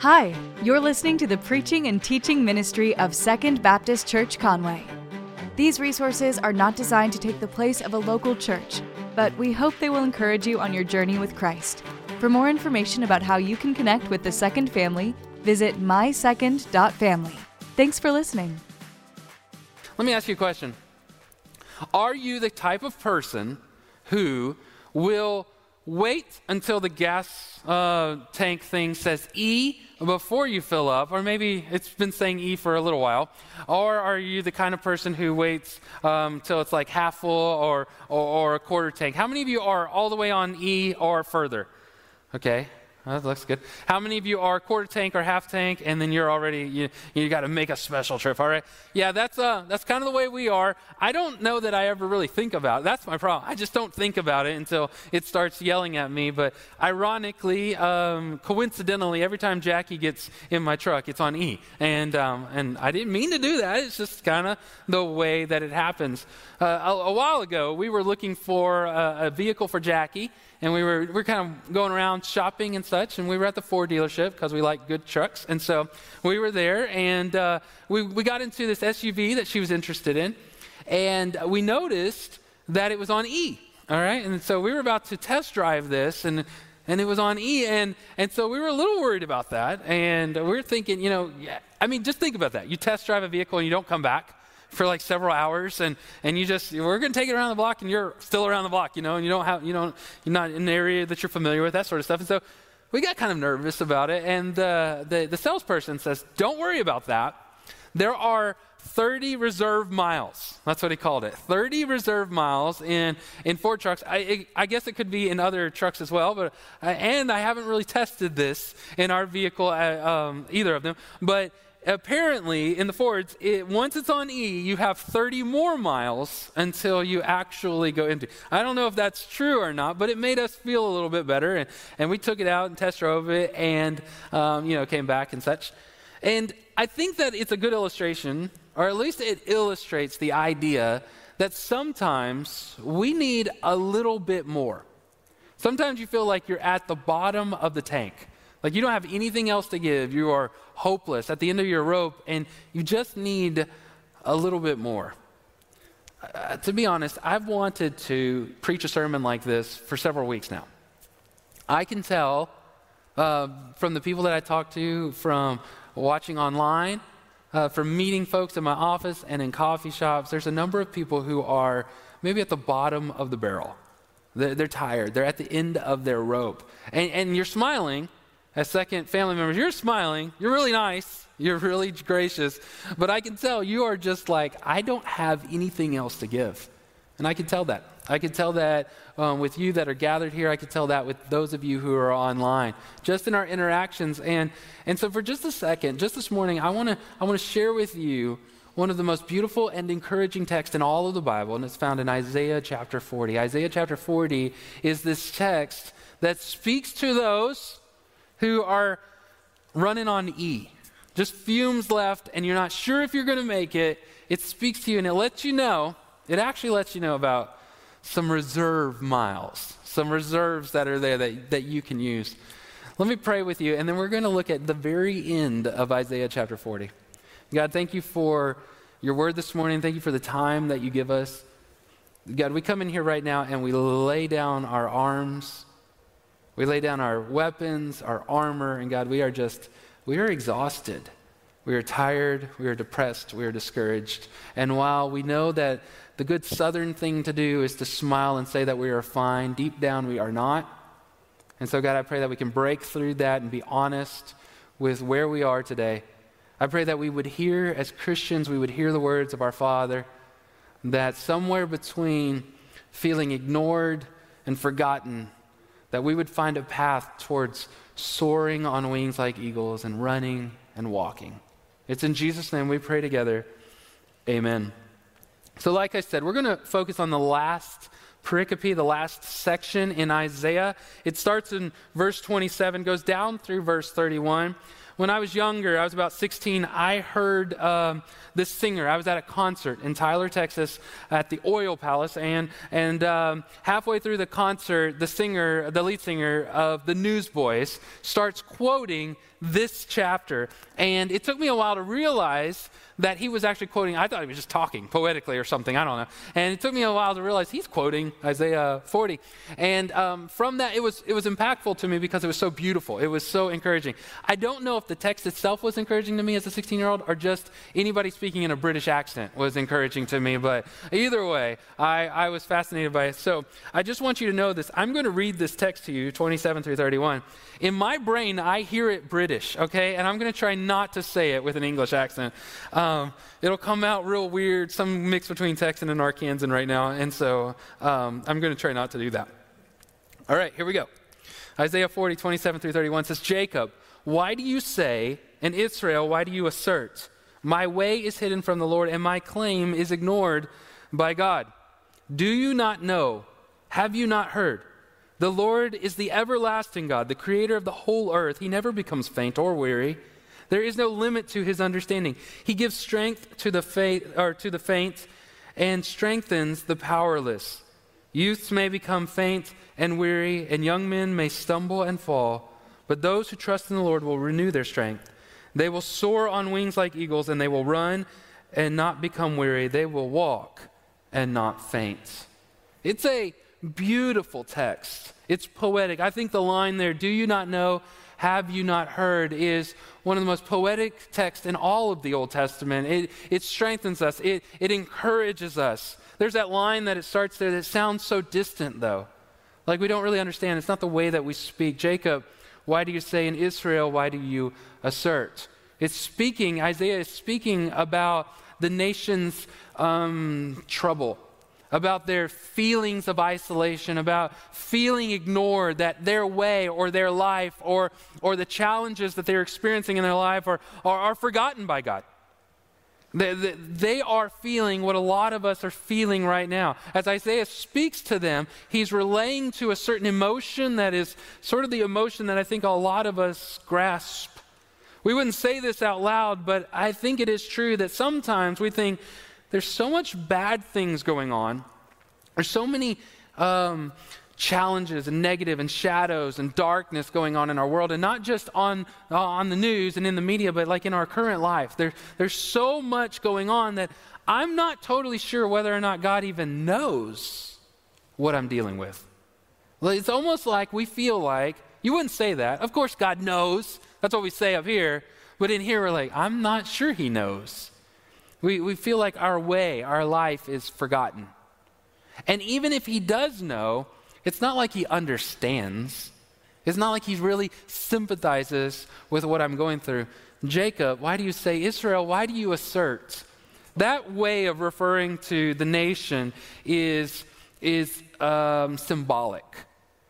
Hi, you're listening to the preaching and teaching ministry of Second Baptist Church Conway. These resources are not designed to take the place of a local church, but we hope they will encourage you on your journey with Christ. For more information about how you can connect with the Second Family, visit mysecond.family. Thanks for listening. Let me ask you a question. Are you the type of person who will wait until the gas uh, tank thing says E before you fill up, or maybe it's been saying E for a little while, or are you the kind of person who waits um, till it's like half full or, or, or a quarter tank? How many of you are all the way on E or further? Okay, that looks good. How many of you are quarter tank or half tank, and then you're already you, you got to make a special trip? All right, yeah, that's uh that's kind of the way we are. I don't know that I ever really think about it. That's my problem. I just don't think about it until it starts yelling at me. But ironically, um, coincidentally, every time Jackie gets in my truck, it's on E, and um, and I didn't mean to do that. It's just kind of the way that it happens. Uh, a, a, while ago, we were looking for a, a vehicle for Jackie and we were, we were kind of going around shopping and such, and we were at the Ford dealership because we like good trucks. And so we were there, and uh, we, we got into this SUV that she was interested in, and we noticed that it was on E. All right, and so we were about to test drive this, and and it was on E, and and so we were a little worried about that, and we were thinking, you know, I mean, just think about that. You test drive a vehicle and you don't come back for like several hours and, and you just we're going to take it around the block and you're still around the block you know and you don't have you don't you're not in an area that you're familiar with that sort of stuff and so we got kind of nervous about it and the, the salesperson says don't worry about that there are 30 reserve miles. That's what he called it. 30 reserve miles in, in Ford trucks. I, I guess it could be in other trucks as well, but uh, and I haven't really tested this in our vehicle, uh, um, either of them. But apparently in the Fords, it, once it's on E, you have 30 more miles until you actually go into. I don't know if that's true or not, but it made us feel a little bit better, and, and we took it out and test drove it, and um, you know came back and such. And I think that it's a good illustration, or at least it illustrates the idea that sometimes we need a little bit more. Sometimes you feel like you're at the bottom of the tank. Like you don't have anything else to give. You are hopeless at the end of your rope, and you just need a little bit more. Uh, to be honest, I've wanted to preach a sermon like this for several weeks now. I can tell uh, from the people that I talk to, from watching online, uh, from meeting folks in my office and in coffee shops, there's a number of people who are maybe at the bottom of the barrel. They're, they're tired, they're at the end of their rope. And, and you're smiling as second family members, you're smiling, you're really nice, you're really gracious, but I can tell you are just like, I don't have anything else to give. And I can tell that. I can tell that um, with you that are gathered here. I can tell that with those of you who are online, just in our interactions. And, and so, for just a second, just this morning, I want to I wanna share with you one of the most beautiful and encouraging texts in all of the Bible, and it's found in Isaiah chapter 40. Isaiah chapter 40 is this text that speaks to those who are running on E, just fumes left, and you're not sure if you're going to make it, it speaks to you and it lets you know, it actually lets you know about some reserve miles, some reserves that are there that, that you can use. Let me pray with you, and then we're going to look at the very end of Isaiah chapter 40. God, thank you for your word this morning. Thank you for the time that you give us. God, we come in here right now and we lay down our arms we lay down our weapons, our armor, and God, we are just, we are exhausted. We are tired, we are depressed, we are discouraged. And while we know that the good southern thing to do is to smile and say that we are fine, deep down we are not. And so, God, I pray that we can break through that and be honest with where we are today. I pray that we would hear, as Christians, we would hear the words of our Father, that somewhere between feeling ignored and forgotten that we would find a path towards soaring on wings like eagles and running and walking. It's in Jesus' name we pray together. Amen. So, like I said, we're going to focus on the last pericope, the last section in Isaiah. It starts in verse 27, goes down through verse 31. When I was younger, I was about 16, I heard um, this singer. I was at a concert in Tyler, Texas at the Oil Palace, and, and um, halfway through the concert, the singer, the lead singer of the Newsboys, starts quoting this chapter. And it took me a while to realize that he was actually quoting, I thought he was just talking poetically or something, I don't know. And it took me a while to realize he's quoting Isaiah 40. And um, from that, it was, it was impactful to me because it was so beautiful. It was so encouraging. I don't know if the text itself was encouraging to me as a 16 year old or just anybody speaking in a British accent was encouraging to me. But either way, I, I was fascinated by it. So I just want you to know this. I'm going to read this text to you, 27 through 31. In my brain, I hear it British, okay? And I'm going to try not to say it with an English accent. Um, it'll come out real weird, some mix between Texan and Arkansan right now. And so um, I'm going to try not to do that. All right, here we go. Isaiah 40, 27 through 31 says, Jacob, why do you say, and Israel, why do you assert? My way is hidden from the Lord, and my claim is ignored by God. Do you not know? Have you not heard? The Lord is the everlasting God, the creator of the whole earth. He never becomes faint or weary. There is no limit to his understanding. He gives strength to the faint or to the faint and strengthens the powerless. Youths may become faint and weary, and young men may stumble and fall, but those who trust in the Lord will renew their strength. They will soar on wings like eagles, and they will run and not become weary. They will walk and not faint. It's a beautiful text. It's poetic. I think the line there, do you not know, have you not heard, is one of the most poetic texts in all of the Old Testament. It, it strengthens us, it, it encourages us. There's that line that it starts there that sounds so distant, though. Like we don't really understand. It's not the way that we speak. Jacob, why do you say in Israel, why do you assert? It's speaking, Isaiah is speaking about the nation's um, trouble about their feelings of isolation, about feeling ignored, that their way or their life or, or the challenges that they're experiencing in their life are, are, are forgotten by God. They, are feeling what a lot of us are feeling right now. As Isaiah speaks to them, he's relaying to a certain emotion that is sort of the emotion that I think a lot of us grasp. We wouldn't say this out loud, but I think it is true that sometimes we think, there's so much bad things going on. There's so many um, challenges and negative and shadows and darkness going on in our world, and not just on, uh, on the news and in the media, but like in our current life. There, there's so much going on that I'm not totally sure whether or not God even knows what I'm dealing with. It's almost like we feel like, you wouldn't say that. Of course, God knows. That's what we say up here. But in here, we're like, I'm not sure He knows. We, we feel like our way, our life is forgotten. And even if he does know, it's not like he understands. It's not like he really sympathizes with what I'm going through. Jacob, why do you say, Israel, why do you assert? That way of referring to the nation is, is um, symbolic,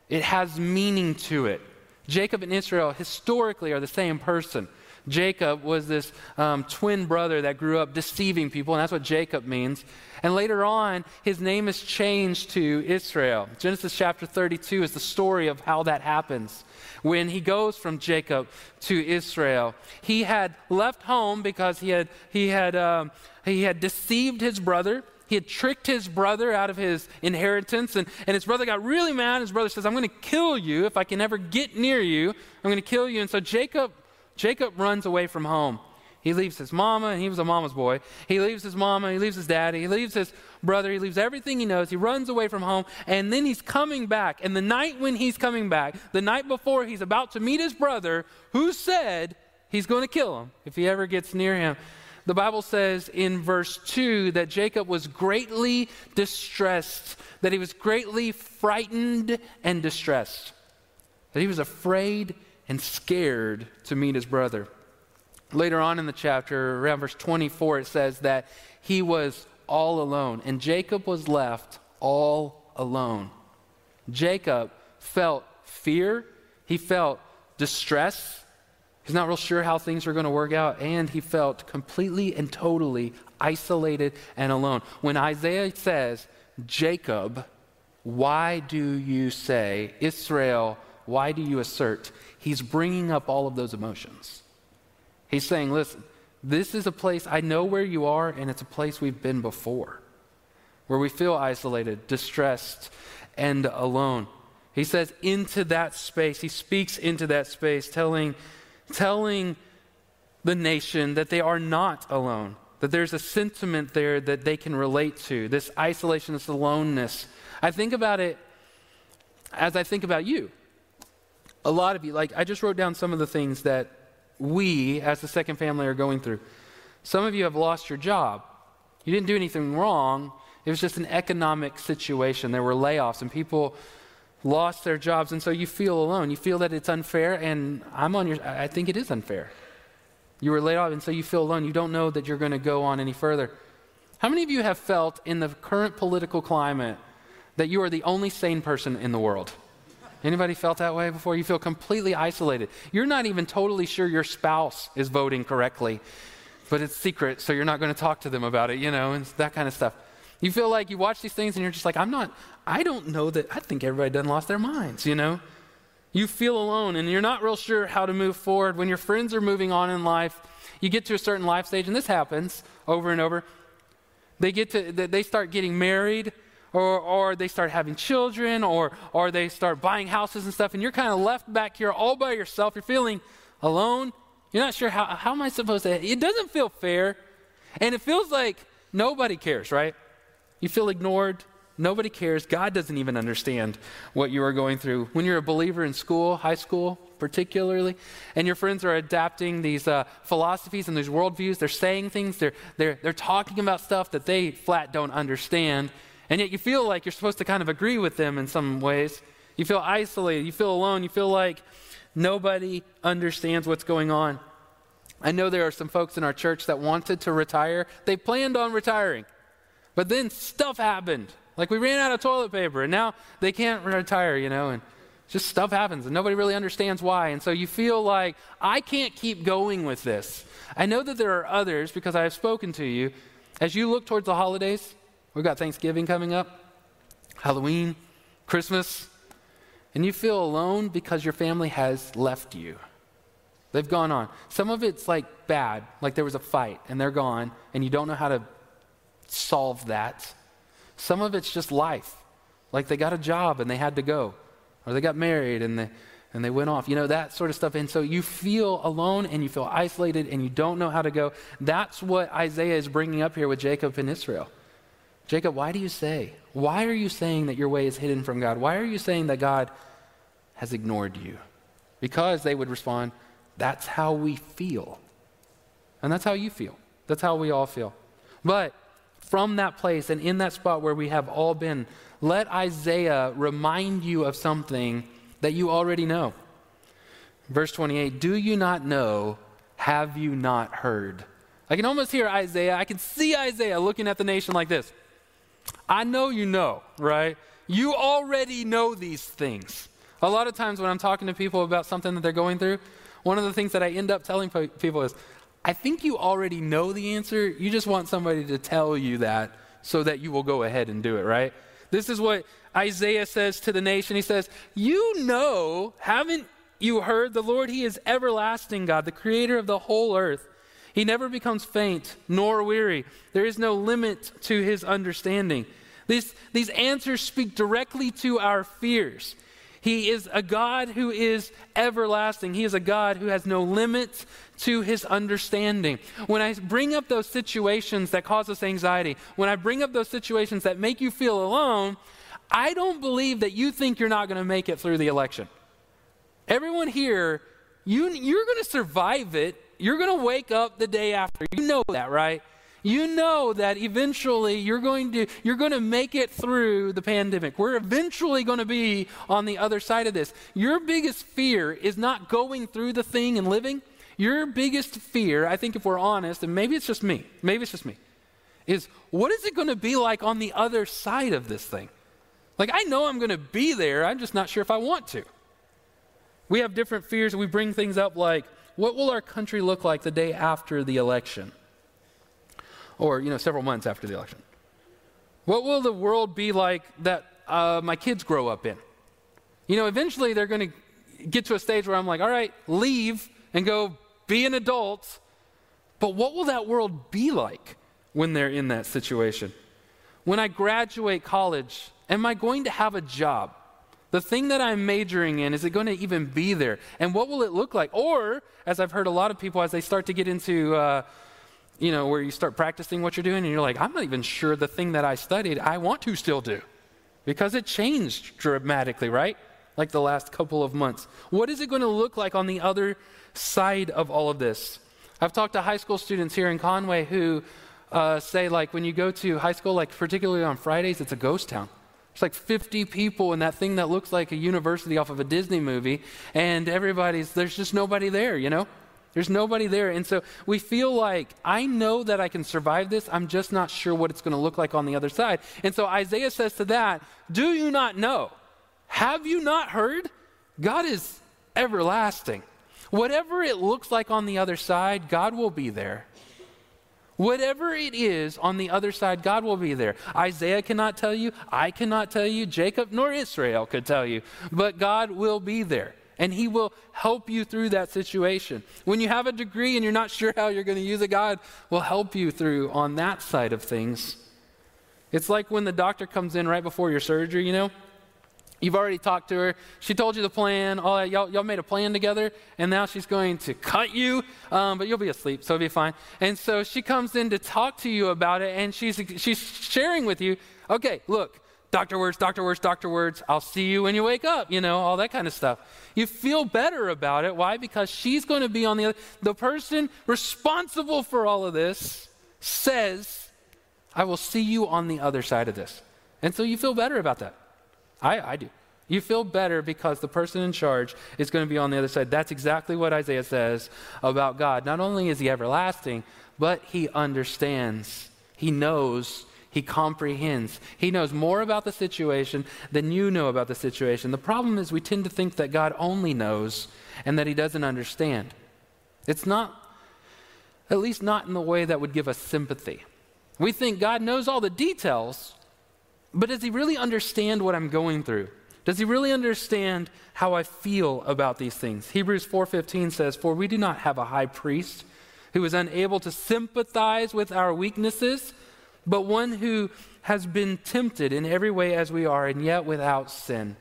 it has meaning to it. Jacob and Israel historically are the same person. Jacob was this um, twin brother that grew up deceiving people, and that's what Jacob means. And later on, his name is changed to Israel. Genesis chapter 32 is the story of how that happens. When he goes from Jacob to Israel, he had left home because he had, he had, um, he had deceived his brother. He had tricked his brother out of his inheritance, and, and his brother got really mad. His brother says, I'm going to kill you if I can ever get near you. I'm going to kill you. And so Jacob Jacob runs away from home. He leaves his mama, and he was a mama's boy. He leaves his mama, he leaves his daddy, he leaves his brother, he leaves everything he knows. He runs away from home, and then he's coming back. And the night when he's coming back, the night before he's about to meet his brother, who said he's going to kill him if he ever gets near him. The Bible says in verse 2 that Jacob was greatly distressed, that he was greatly frightened and distressed, that he was afraid and scared to meet his brother. Later on in the chapter, around verse 24, it says that he was all alone, and Jacob was left all alone. Jacob felt fear, he felt distress. He's not real sure how things are going to work out, and he felt completely and totally isolated and alone. When Isaiah says, Jacob, why do you say, Israel, why do you assert? He's bringing up all of those emotions. He's saying, listen, this is a place, I know where you are, and it's a place we've been before, where we feel isolated, distressed, and alone. He says, into that space, he speaks into that space, telling, telling the nation that they are not alone, that there's a sentiment there that they can relate to, this isolation, this aloneness. I think about it as I think about you. A lot of you, like, I just wrote down some of the things that we, as the second family, are going through. Some of you have lost your job. You didn't do anything wrong, it was just an economic situation. There were layoffs, and people lost their jobs, and so you feel alone. You feel that it's unfair, and I'm on your, I think it is unfair. You were laid off, and so you feel alone. You don't know that you're going to go on any further. How many of you have felt in the current political climate that you are the only sane person in the world? Anybody felt that way before? You feel completely isolated. You're not even totally sure your spouse is voting correctly, but it's secret, so you're not going to talk to them about it, you know, and that kind of stuff. You feel like you watch these things and you're just like, I'm not, I don't know that, I think everybody done lost their minds, you know? You feel alone and you're not real sure how to move forward. When your friends are moving on in life, you get to a certain life stage, and this happens over and over. They get to, they start getting married, or, or they start having children, or, or they start buying houses and stuff, and you're kind of left back here all by yourself. You're feeling alone. You're not sure how, how am I supposed to, it doesn't feel fair. And it feels like nobody cares, right? You feel ignored. Nobody cares. God doesn't even understand what you are going through. When you're a believer in school, high school particularly, and your friends are adapting these uh, philosophies and these worldviews, they're saying things, they're, they're, they're talking about stuff that they flat don't understand, and yet you feel like you're supposed to kind of agree with them in some ways. You feel isolated, you feel alone, you feel like nobody understands what's going on. I know there are some folks in our church that wanted to retire, they planned on retiring, but then stuff happened like we ran out of toilet paper and now they can't retire, you know, and just stuff happens and nobody really understands why. And so you feel like, I can't keep going with this. I know that there are others because I have spoken to you. As you look towards the holidays, we've got Thanksgiving coming up, Halloween, Christmas, and you feel alone because your family has left you. They've gone on. Some of it's like bad, like there was a fight and they're gone, and you don't know how to solve that. Some of it's just life. Like they got a job and they had to go, or they got married and they, and they went off. You know, that sort of stuff. And so you feel alone and you feel isolated and you don't know how to go. That's what Isaiah is bringing up here with Jacob and Israel. Jacob, why do you say? Why are you saying that your way is hidden from God? Why are you saying that God has ignored you? Because they would respond, that's how we feel. And that's how you feel. That's how we all feel. But from that place and in that spot where we have all been, let Isaiah remind you of something that you already know. Verse 28 Do you not know? Have you not heard? I can almost hear Isaiah. I can see Isaiah looking at the nation like this. I know you know, right? You already know these things. A lot of times when I'm talking to people about something that they're going through, one of the things that I end up telling people is, I think you already know the answer. You just want somebody to tell you that so that you will go ahead and do it, right? This is what Isaiah says to the nation. He says, You know, haven't you heard? The Lord, He is everlasting God, the creator of the whole earth. He never becomes faint nor weary. There is no limit to His understanding. These, these answers speak directly to our fears. He is a God who is everlasting. He is a God who has no limits to his understanding. When I bring up those situations that cause us anxiety, when I bring up those situations that make you feel alone, I don't believe that you think you're not going to make it through the election. Everyone here, you, you're going to survive it. You're going to wake up the day after. You know that, right? you know that eventually you're going to you're going to make it through the pandemic. We're eventually going to be on the other side of this. Your biggest fear is not going through the thing and living. Your biggest fear, I think if we're honest, and maybe it's just me, maybe it's just me, is what is it going to be like on the other side of this thing? Like I know I'm going to be there, I'm just not sure if I want to. We have different fears. We bring things up like, what will our country look like the day after the election? or you know several months after the election? What will the world be like that uh, my kids grow up in? You know, eventually they're going to get to a stage where I'm like, all right, leave and go be an adult. But what will that world be like when they're in that situation? When I graduate college, am I going to have a job? The thing that I'm majoring in, is it going to even be there? And what will it look like? Or, as I've heard a lot of people, as they start to get into, uh, you know, where you start practicing what you're doing, and you're like, I'm not even sure the thing that I studied I want to still do because it changed dramatically, right? Like the last couple of months. What is it going to look like on the other side of all of this? I've talked to high school students here in Conway who uh, say, like, when you go to high school, like, particularly on Fridays, it's a ghost town. It's like 50 people in that thing that looks like a university off of a Disney movie, and everybody's, there's just nobody there, you know? There's nobody there. And so we feel like, I know that I can survive this. I'm just not sure what it's going to look like on the other side. And so Isaiah says to that, Do you not know? Have you not heard? God is everlasting. Whatever it looks like on the other side, God will be there. Whatever it is on the other side, God will be there. Isaiah cannot tell you, I cannot tell you, Jacob nor Israel could tell you, but God will be there. And he will help you through that situation. When you have a degree and you're not sure how you're going to use it, God will help you through on that side of things. It's like when the doctor comes in right before your surgery, you know? You've already talked to her. She told you the plan. All that. Y'all, y'all made a plan together, and now she's going to cut you, um, but you'll be asleep, so it'll be fine. And so she comes in to talk to you about it, and she's, she's sharing with you, okay, look, doctor words, doctor words, doctor words. I'll see you when you wake up, you know, all that kind of stuff. You feel better about it. Why? Because she's going to be on the other. The person responsible for all of this says, I will see you on the other side of this. And so you feel better about that. I, I do. You feel better because the person in charge is going to be on the other side. That's exactly what Isaiah says about God. Not only is he everlasting, but he understands, he knows, he comprehends. He knows more about the situation than you know about the situation. The problem is we tend to think that God only knows and that he doesn't understand. It's not, at least not in the way that would give us sympathy. We think God knows all the details, but does he really understand what I'm going through? Does he really understand how I feel about these things? Hebrews 4:15 says, "For we do not have a high priest who is unable to sympathize with our weaknesses, but one who has been tempted in every way as we are and yet without sin."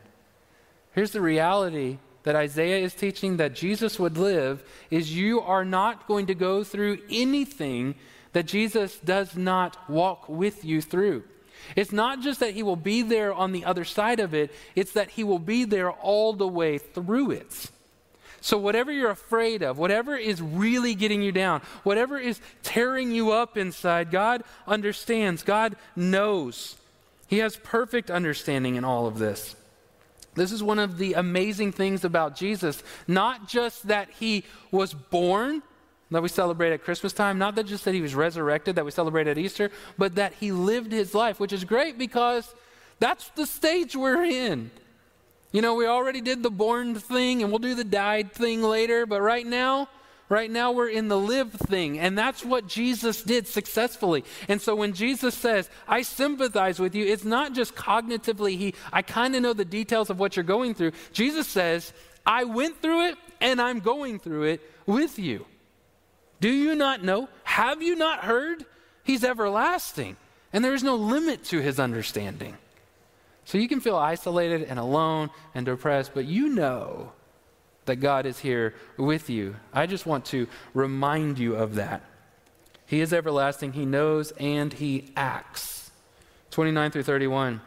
Here's the reality that Isaiah is teaching that Jesus would live is you are not going to go through anything that Jesus does not walk with you through. It's not just that he will be there on the other side of it, it's that he will be there all the way through it. So, whatever you're afraid of, whatever is really getting you down, whatever is tearing you up inside, God understands, God knows. He has perfect understanding in all of this. This is one of the amazing things about Jesus. Not just that he was born, that we celebrate at Christmas time. Not that just that he was resurrected, that we celebrate at Easter, but that he lived his life, which is great because that's the stage we're in. You know, we already did the born thing and we'll do the died thing later, but right now, right now we're in the live thing. And that's what Jesus did successfully. And so when Jesus says, I sympathize with you, it's not just cognitively, he, I kind of know the details of what you're going through. Jesus says, I went through it and I'm going through it with you. Do you not know? Have you not heard? He's everlasting, and there is no limit to his understanding. So you can feel isolated and alone and depressed, but you know that God is here with you. I just want to remind you of that. He is everlasting, He knows, and He acts. 29 through 31.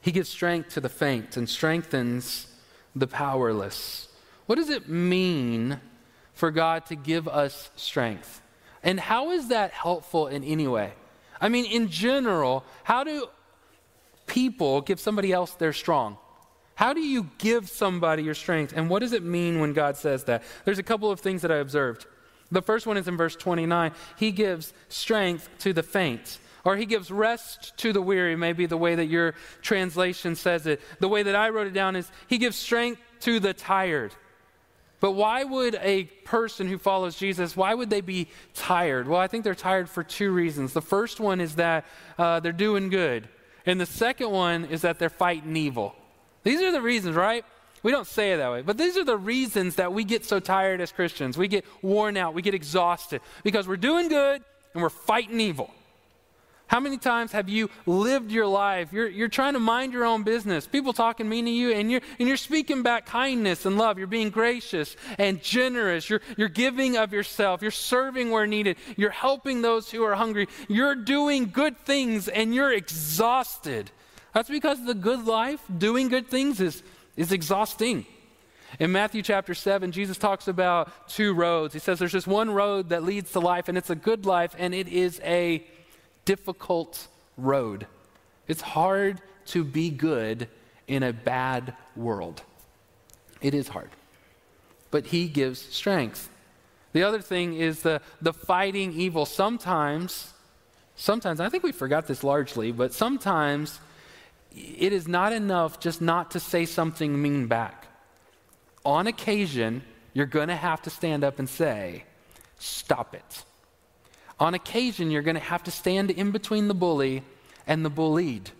He gives strength to the faint and strengthens the powerless. What does it mean for God to give us strength. And how is that helpful in any way? I mean, in general, how do people give somebody else their strong? How do you give somebody your strength? And what does it mean when God says that? There's a couple of things that I observed. The first one is in verse 29. He gives strength to the faint, or he gives rest to the weary, maybe the way that your translation says it. The way that I wrote it down is he gives strength to the tired. But why would a person who follows Jesus, why would they be tired? Well, I think they're tired for two reasons. The first one is that uh, they're doing good. And the second one is that they're fighting evil. These are the reasons, right? We don't say it that way. But these are the reasons that we get so tired as Christians. We get worn out, we get exhausted because we're doing good and we're fighting evil. How many times have you lived your life? You're, you're trying to mind your own business. People talking mean to you, and you're, and you're speaking back kindness and love. You're being gracious and generous. You're, you're giving of yourself. You're serving where needed. You're helping those who are hungry. You're doing good things, and you're exhausted. That's because the good life, doing good things, is, is exhausting. In Matthew chapter 7, Jesus talks about two roads. He says there's just one road that leads to life, and it's a good life, and it is a difficult road. It's hard to be good in a bad world. It is hard. But He gives strength. The other thing is the, the fighting evil. Sometimes, sometimes, I think we forgot this largely, but sometimes it is not enough just not to say something mean back. On occasion, you're going to have to stand up and say, Stop it. On occasion, you're going to have to stand in between the bully and the bullied.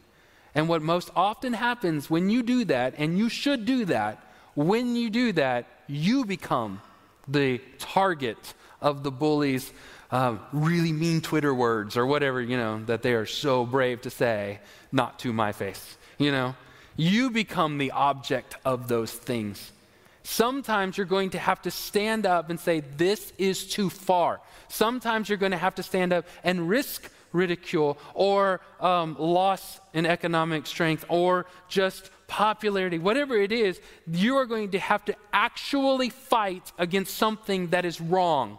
And what most often happens when you do that, and you should do that, when you do that, you become the target of the bully's uh, really mean Twitter words or whatever, you know, that they are so brave to say, not to my face, you know. You become the object of those things. Sometimes you're going to have to stand up and say, This is too far. Sometimes you're going to have to stand up and risk ridicule or um, loss in economic strength or just popularity, whatever it is, you are going to have to actually fight against something that is wrong.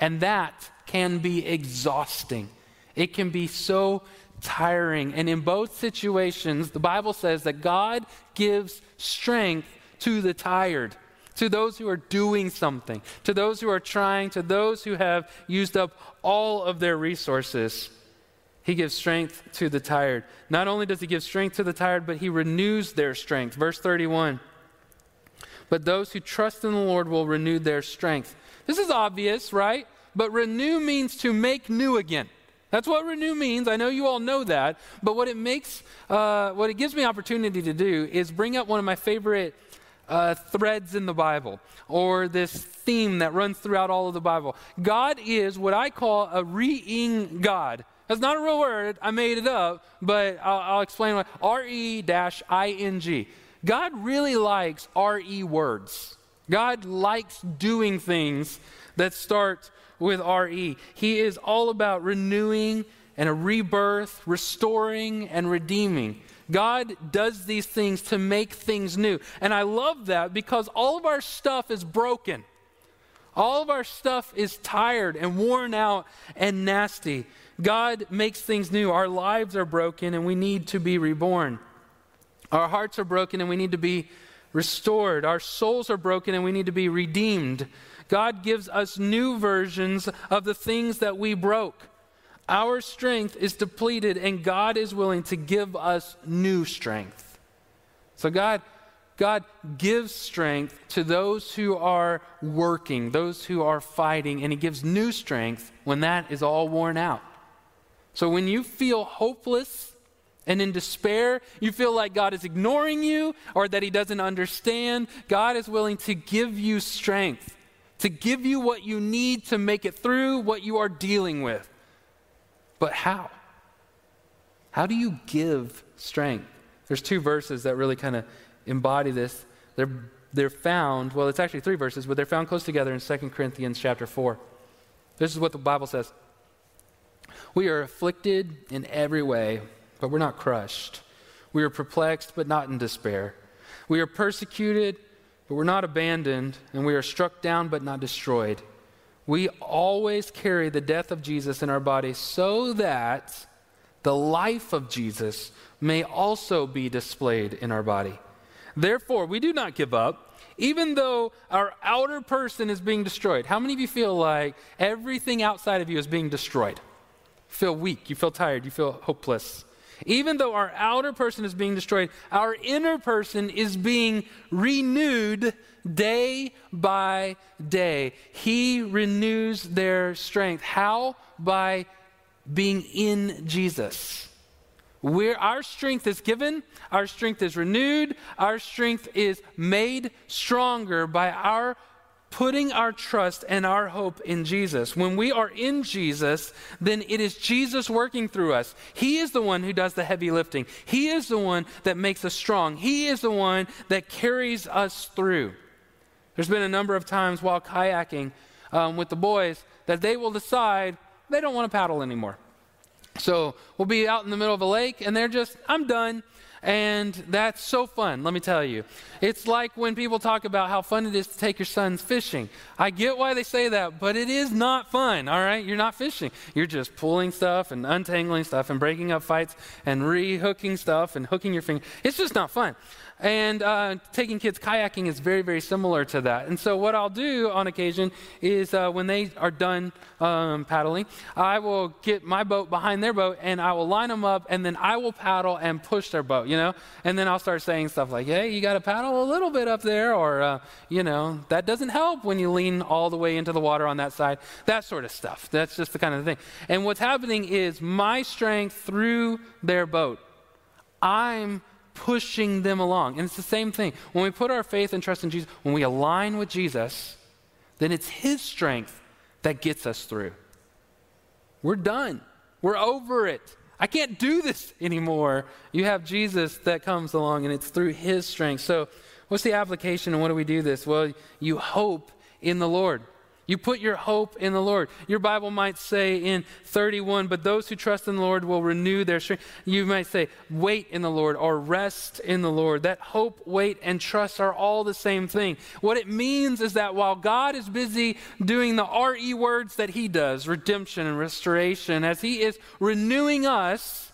And that can be exhausting. It can be so tiring. And in both situations, the Bible says that God gives strength to the tired to those who are doing something, to those who are trying, to those who have used up all of their resources. He gives strength to the tired. Not only does he give strength to the tired, but he renews their strength. Verse 31. But those who trust in the Lord will renew their strength. This is obvious, right? But renew means to make new again. That's what renew means. I know you all know that. But what it makes, uh, what it gives me opportunity to do is bring up one of my favorite uh, threads in the Bible or this theme that runs throughout all of the Bible. God is what I call a re-ing God. That's not a real word. I made it up, but I'll, I'll explain what R E I N G. God really likes R E words. God likes doing things that start with R E. He is all about renewing and a rebirth, restoring and redeeming. God does these things to make things new. And I love that because all of our stuff is broken. All of our stuff is tired and worn out and nasty. God makes things new. Our lives are broken and we need to be reborn. Our hearts are broken and we need to be restored. Our souls are broken and we need to be redeemed. God gives us new versions of the things that we broke. Our strength is depleted, and God is willing to give us new strength. So, God, God gives strength to those who are working, those who are fighting, and He gives new strength when that is all worn out. So, when you feel hopeless and in despair, you feel like God is ignoring you or that He doesn't understand, God is willing to give you strength, to give you what you need to make it through what you are dealing with. But how? How do you give strength? There's two verses that really kind of embody this. They're, they're found, well, it's actually three verses, but they're found close together in 2 Corinthians chapter 4. This is what the Bible says We are afflicted in every way, but we're not crushed. We are perplexed, but not in despair. We are persecuted, but we're not abandoned, and we are struck down, but not destroyed we always carry the death of Jesus in our body so that the life of Jesus may also be displayed in our body. Therefore, we do not give up, even though our outer person is being destroyed. How many of you feel like everything outside of you is being destroyed? You feel weak, you feel tired, you feel hopeless. Even though our outer person is being destroyed, our inner person is being renewed day by day. He renews their strength. How? By being in Jesus. We're, our strength is given, our strength is renewed, our strength is made stronger by our putting our trust and our hope in Jesus. When we are in Jesus, then it is Jesus working through us. He is the one who does the heavy lifting, He is the one that makes us strong, He is the one that carries us through. There's been a number of times while kayaking um, with the boys that they will decide they don't want to paddle anymore. So we'll be out in the middle of a lake and they're just, I'm done. And that's so fun, let me tell you. It's like when people talk about how fun it is to take your sons fishing. I get why they say that, but it is not fun, all right? You're not fishing. You're just pulling stuff and untangling stuff and breaking up fights and re-hooking stuff and hooking your finger. It's just not fun. And uh, taking kids kayaking is very, very similar to that. And so, what I'll do on occasion is uh, when they are done um, paddling, I will get my boat behind their boat and I will line them up and then I will paddle and push their boat, you know? And then I'll start saying stuff like, hey, you got to paddle a little bit up there, or, uh, you know, that doesn't help when you lean all the way into the water on that side, that sort of stuff. That's just the kind of thing. And what's happening is my strength through their boat. I'm pushing them along. And it's the same thing. When we put our faith and trust in Jesus, when we align with Jesus, then it's His strength that gets us through. We're done. We're over it. I can't do this anymore. You have Jesus that comes along, and it's through His strength. So, what's the application, and what do we do this? Well, you hope in the Lord. You put your hope in the Lord. Your Bible might say in 31, but those who trust in the Lord will renew their strength. You might say, wait in the Lord or rest in the Lord. That hope, wait, and trust are all the same thing. What it means is that while God is busy doing the RE words that He does, redemption and restoration, as He is renewing us,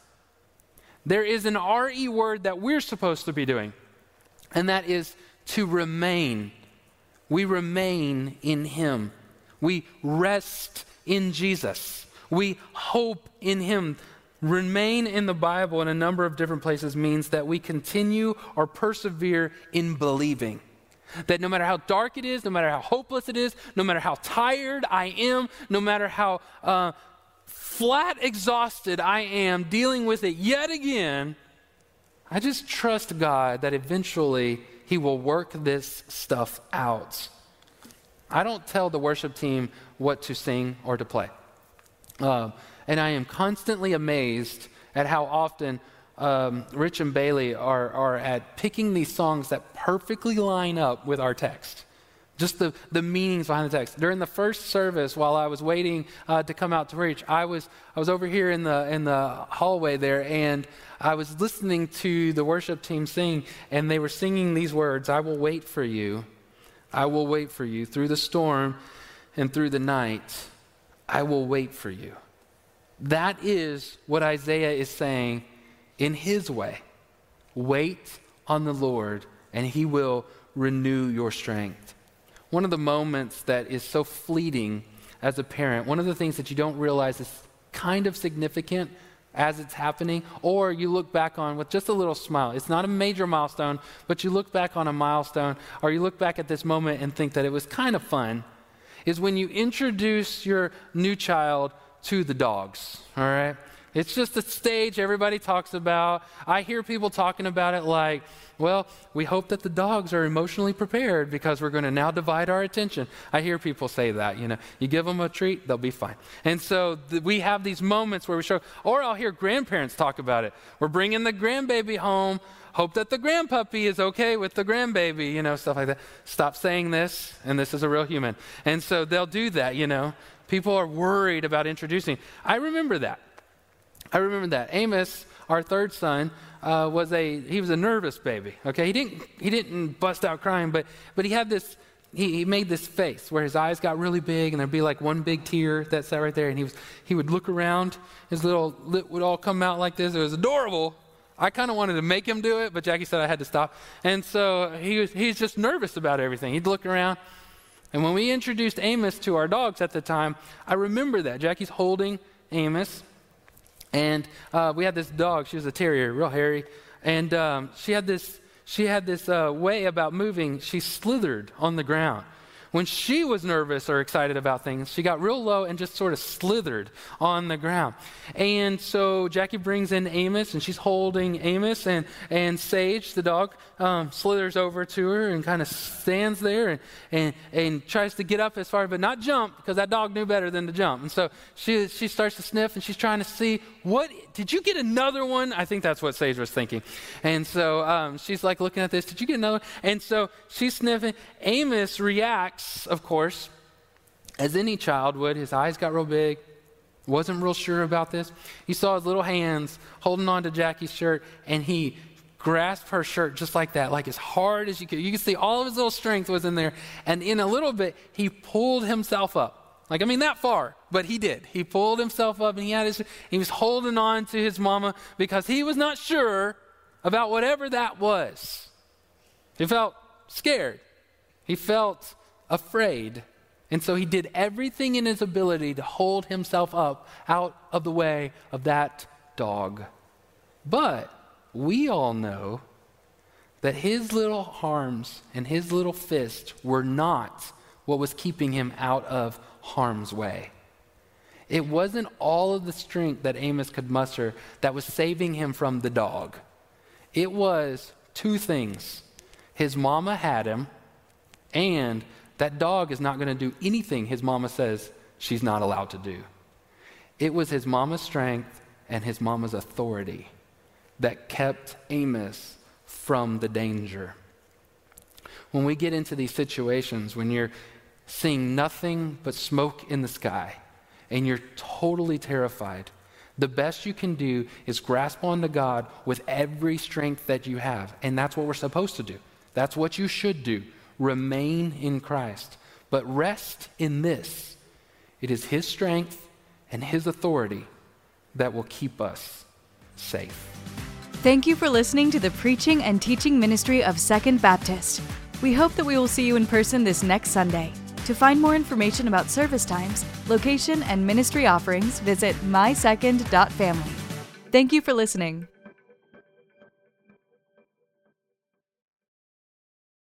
there is an RE word that we're supposed to be doing, and that is to remain. We remain in Him. We rest in Jesus. We hope in Him. Remain in the Bible in a number of different places means that we continue or persevere in believing. That no matter how dark it is, no matter how hopeless it is, no matter how tired I am, no matter how uh, flat exhausted I am dealing with it yet again, I just trust God that eventually He will work this stuff out. I don't tell the worship team what to sing or to play. Uh, and I am constantly amazed at how often um, Rich and Bailey are, are at picking these songs that perfectly line up with our text. Just the, the meanings behind the text. During the first service, while I was waiting uh, to come out to preach, I was, I was over here in the, in the hallway there, and I was listening to the worship team sing, and they were singing these words I will wait for you I will wait for you. Through the storm and through the night, I will wait for you. That is what Isaiah is saying in his way. Wait on the Lord, and he will renew your strength. One of the moments that is so fleeting as a parent, one of the things that you don't realize is kind of significant as it's happening, or you look back on with just a little smile. It's not a major milestone, but you look back on a milestone, or you look back at this moment and think that it was kind of fun, is when you introduce your new child to the dogs, all right? It's just a stage everybody talks about. I hear people talking about it like, well, we hope that the dogs are emotionally prepared because we're going to now divide our attention. I hear people say that, you know, you give them a treat, they'll be fine. And so th- we have these moments where we show, or I'll hear grandparents talk about it. We're bringing the grandbaby home, hope that the grandpuppy is okay with the grandbaby, you know, stuff like that. Stop saying this, and this is a real human. And so they'll do that, you know. People are worried about introducing. I remember that. I remember that. Amos, our third son, uh, was a he was a nervous baby. Okay, he didn't he didn't bust out crying, but but he had this. He, he made this face where his eyes got really big, and there'd be like one big tear that sat right there, and he was he would look around. His little lip would all come out like this. It was adorable. I kind of wanted to make him do it, but Jackie said I had to stop. And so he was he's just nervous about everything. He'd look around. And when we introduced Amos to our dogs at the time, I remember that. Jackie's holding Amos, and uh, we had this dog. She was a terrier, real hairy. And um, she had this, she had this uh, way about moving. She slithered on the ground. When she was nervous or excited about things, she got real low and just sort of slithered on the ground. And so Jackie brings in Amos, and she's holding Amos, and, and Sage, the dog, um, slithers over to her and kind of stands there and, and, and tries to get up as far, but not jump, because that dog knew better than to jump. And so she, she starts to sniff, and she's trying to see, what, did you get another one? I think that's what Sage was thinking. And so um, she's like looking at this, did you get another one? And so she's sniffing. Amos reacts, of course, as any child would. His eyes got real big, wasn't real sure about this. He saw his little hands holding on to Jackie's shirt, and he grasped her shirt just like that, like as hard as you could. You could see all of his little strength was in there. And in a little bit, he pulled himself up. Like, I mean, that far, but he did. He pulled himself up and he had his, he was holding on to his mama because he was not sure about whatever that was. He felt scared. He felt afraid. And so he did everything in his ability to hold himself up out of the way of that dog. But we all know that his little arms and his little fist were not what was keeping him out of harm's way. It wasn't all of the strength that Amos could muster that was saving him from the dog. It was two things his mama had him, and that dog is not going to do anything his mama says she's not allowed to do. It was his mama's strength and his mama's authority that kept Amos from the danger. When we get into these situations, when you're seeing nothing but smoke in the sky, and you're totally terrified, the best you can do is grasp onto God with every strength that you have. And that's what we're supposed to do. That's what you should do. Remain in Christ. But rest in this it is His strength and His authority that will keep us safe. Thank you for listening to the preaching and teaching ministry of Second Baptist. We hope that we will see you in person this next Sunday. To find more information about service times, location, and ministry offerings, visit mysecond.family. Thank you for listening.